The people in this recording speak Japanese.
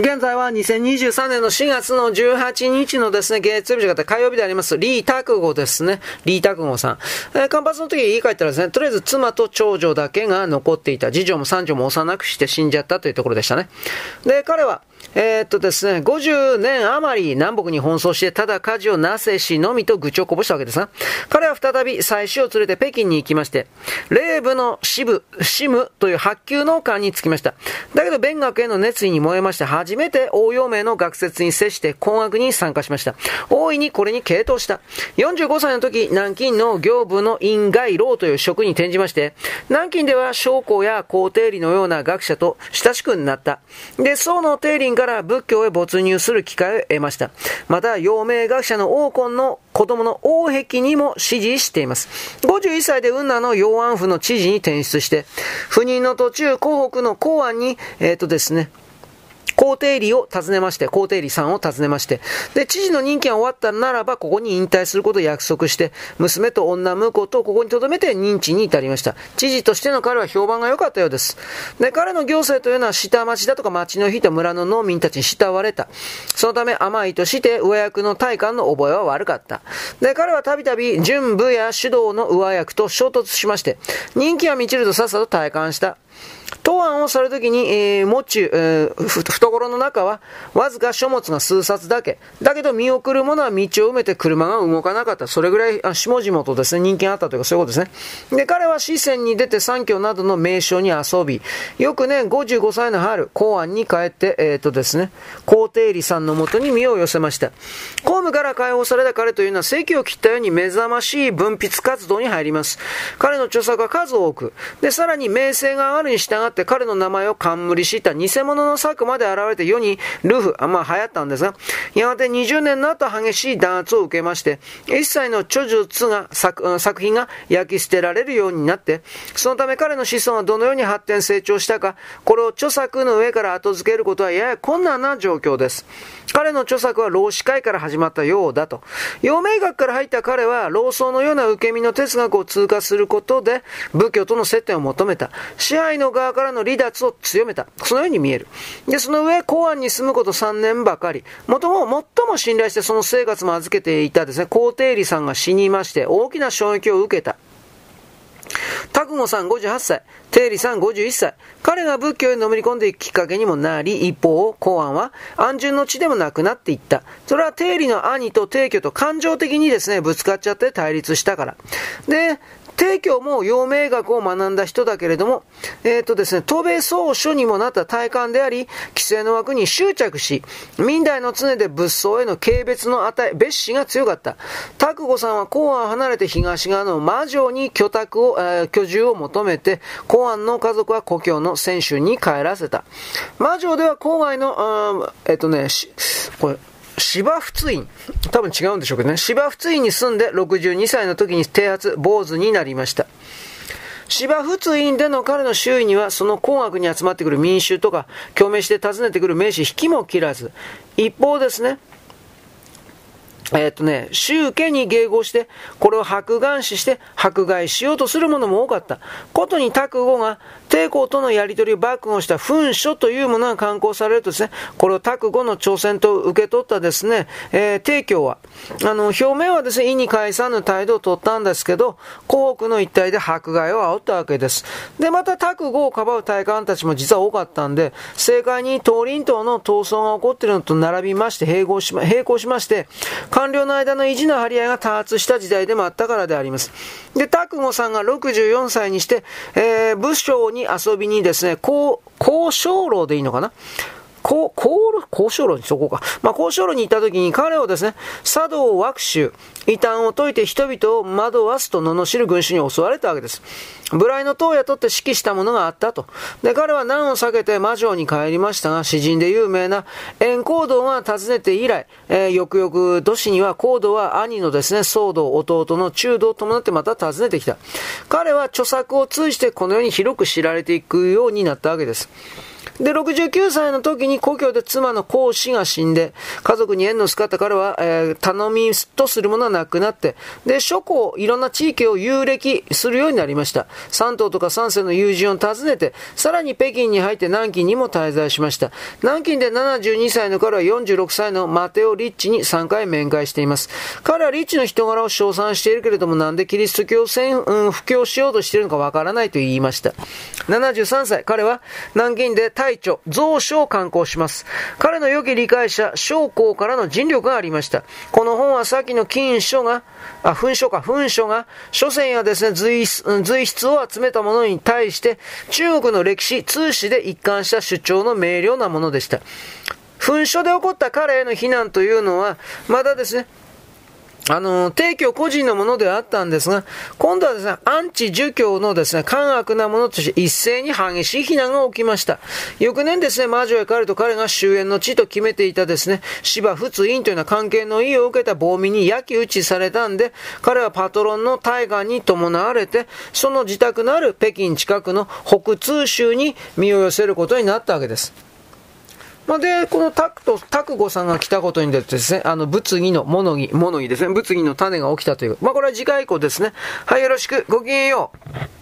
現在は2023年の4月の18日のですね、月曜日じゃなくて火曜日であります、リー・タクゴですね。リー・タクゴさん。えー、干発の時言い換えたらですね、とりあえず妻と長女だけが残っていた。次女も三女も幼くして死んじゃったというところでしたね。で、彼は、えー、っとですね、50年余り南北に奔走して、ただ火事をなせしのみと愚痴をこぼしたわけですが、彼は再び妻子を連れて北京に行きまして、霊部の支部、シムという発給農家に着きました。だけど、勉学への熱意に燃えまして、初めて応用名の学説に接して工学に参加しました。大いにこれに傾倒した。45歳の時、南京の行部の院外老という職に転じまして、南京では将校や皇帝理のような学者と親しくなった。で、宋の帝林から仏教へ没入する機会を得ました。また、陽明学者の王根の子供の王壁にも支持しています。51歳で雲南の陽安府の知事に転出して、赴任の途中、湖北の公安に、えっ、ー、とですね、皇帝理を訪ねまして、皇帝理さんを訪ねまして、で、知事の任期が終わったならば、ここに引退することを約束して、娘と女婿とここに留めて認知に至りました。知事としての彼は評判が良かったようです。で、彼の行政というのは下町だとか町の人、村の農民たちに慕われた。そのため甘いとして上役の大官の覚えは悪かった。で、彼はたびたび準部や指導の上役と衝突しまして、人気が満ちるとさっさと体感した。答案をされるときに、えー、もち、えー、懐の中は、わずか書物が数冊だけ。だけど見送るものは道を埋めて車が動かなかった。それぐらい、あ下々とですね、人気があったというかそういうことですね。で、彼は四川に出て三郷などの名所に遊び、よくね、55歳の春、公安に帰って、えっ、ー、とですね、皇帝理さんのもとに身を寄せました。公務から解放された彼というのは、席を切ったように目覚ましい文筆活動に入ります。彼の著作は数多く、で、さらに名声が上がるに従って彼の名前を冠した偽物の作まで現れて世にルフ、まあ流行ったんですが、やがて20年の後激しい弾圧を受けまして、一切の著述が作、作品が焼き捨てられるようになって、そのため彼の子孫はどのように発展成長したか、これを著作の上から後付けることはやや困難な状況です。彼の著作は老子会から始まったようだと。陽明学から入った彼は、老僧のような受け身の哲学を通過することで、仏教との接点を求めた。支配の側からの離脱を強めた。そのように見える。で、その上、公安に住むこと3年ばかり。もとも、最も信頼してその生活も預けていたですね、皇帝理さんが死にまして、大きな衝撃を受けた。拓悟さん58歳、定理さん51歳。彼が仏教へのめり込んでいくきっかけにもなり、一方、公安は安順の地でもなくなっていった。それは定理の兄と定居と感情的にですね、ぶつかっちゃって対立したから。で、帝京も陽明学を学んだ人だけれども、えっ、ー、とですね、東米総書にもなった体感であり、規制の枠に執着し、民代の常で仏僧への軽蔑の値、別視が強かった。拓吾さんは公安離れて東側の魔女に居宅を、えー、居住を求めて、公安の家族は故郷の泉州に帰らせた。魔女では郊外の、えっ、ー、とね、これ、芝仏院。多分違うんでしょうけどね。芝仏院に住んで62歳の時に剃髪、坊主になりました。芝仏院での彼の周囲には、その工学に集まってくる民衆とか、共鳴して訪ねてくる名士引きも切らず、一方ですね、えっとね、宗家に迎合して、これを白眼視して迫害しようとする者も多かった。ことに卓語が帝公とのやり取りをバックをした噴書というものが刊行されるとですね、これを卓語の挑戦と受け取ったですね、えー、帝教は、あの、表面はですね、意に介さぬ態度を取ったんですけど、皇北の一帯で迫害を煽ったわけです。で、また卓語をかばう大官たちも実は多かったんで、政界に東林党の闘争が起こっているのと並びまして、並行し、並行しまして、官僚の間の意地の張り合いが多発した時代でもあったからであります。で、拓吾さんが64歳にして、えー、武将に遊びにですね、交、交渉楼でいいのかな？交、交、交渉路にそこか。まあ、交渉路に行った時に彼をですね、茶道枠州、異端を解いて人々を惑わすと罵る群衆に襲われたわけです。無頼の党を雇って指揮したものがあったと。で、彼は難を避けて魔女に帰りましたが、詩人で有名な円光道が訪ねて以来、えー、よくよく年には光道は兄のですね、騒動、弟の中道を伴ってまた訪ねてきた。彼は著作を通じてこのように広く知られていくようになったわけです。で、69歳の時に故郷で妻の孔子が死んで、家族に縁の薄かった彼は、えー、頼みとするものはなくなって、で、諸校、いろんな地域を遊歴するようになりました。三島とか三世の友人を訪ねて、さらに北京に入って南京にも滞在しました。南京で72歳の彼は46歳のマテオ・リッチに3回面会しています。彼はリッチの人柄を称賛しているけれども、なんでキリスト教を、うん、布教しようとしているのかわからないと言いました。73歳、彼は南京で大著、蔵書を刊行します。彼の良き理解者、将校からの尽力がありました。この本はさっきの金書が、あ、噴書か、噴書が、書線やですね、随随筆を集めたものに対して、中国の歴史、通史で一貫した主張の明瞭なものでした。噴書で起こった彼への非難というのは、まだですね、あの、提供個人のものであったんですが、今度はですね、アンチ儒教のですね、奸悪なものとして一斉に激しい非難が起きました。翌年ですね、魔女へ彼と彼が終焉の地と決めていたですね、芝仏院というような関係の意を受けた暴民に焼き討ちされたんで、彼はパトロンの大河に伴われて、その自宅のある北京近くの北通州に身を寄せることになったわけです。ま、で、このタクト、タクゴさんが来たことによってですね、あの、物議の物議、物議ですね、物議の種が起きたという。まあ、これは次回以降ですね。はい、よろしく、ごきげんよう。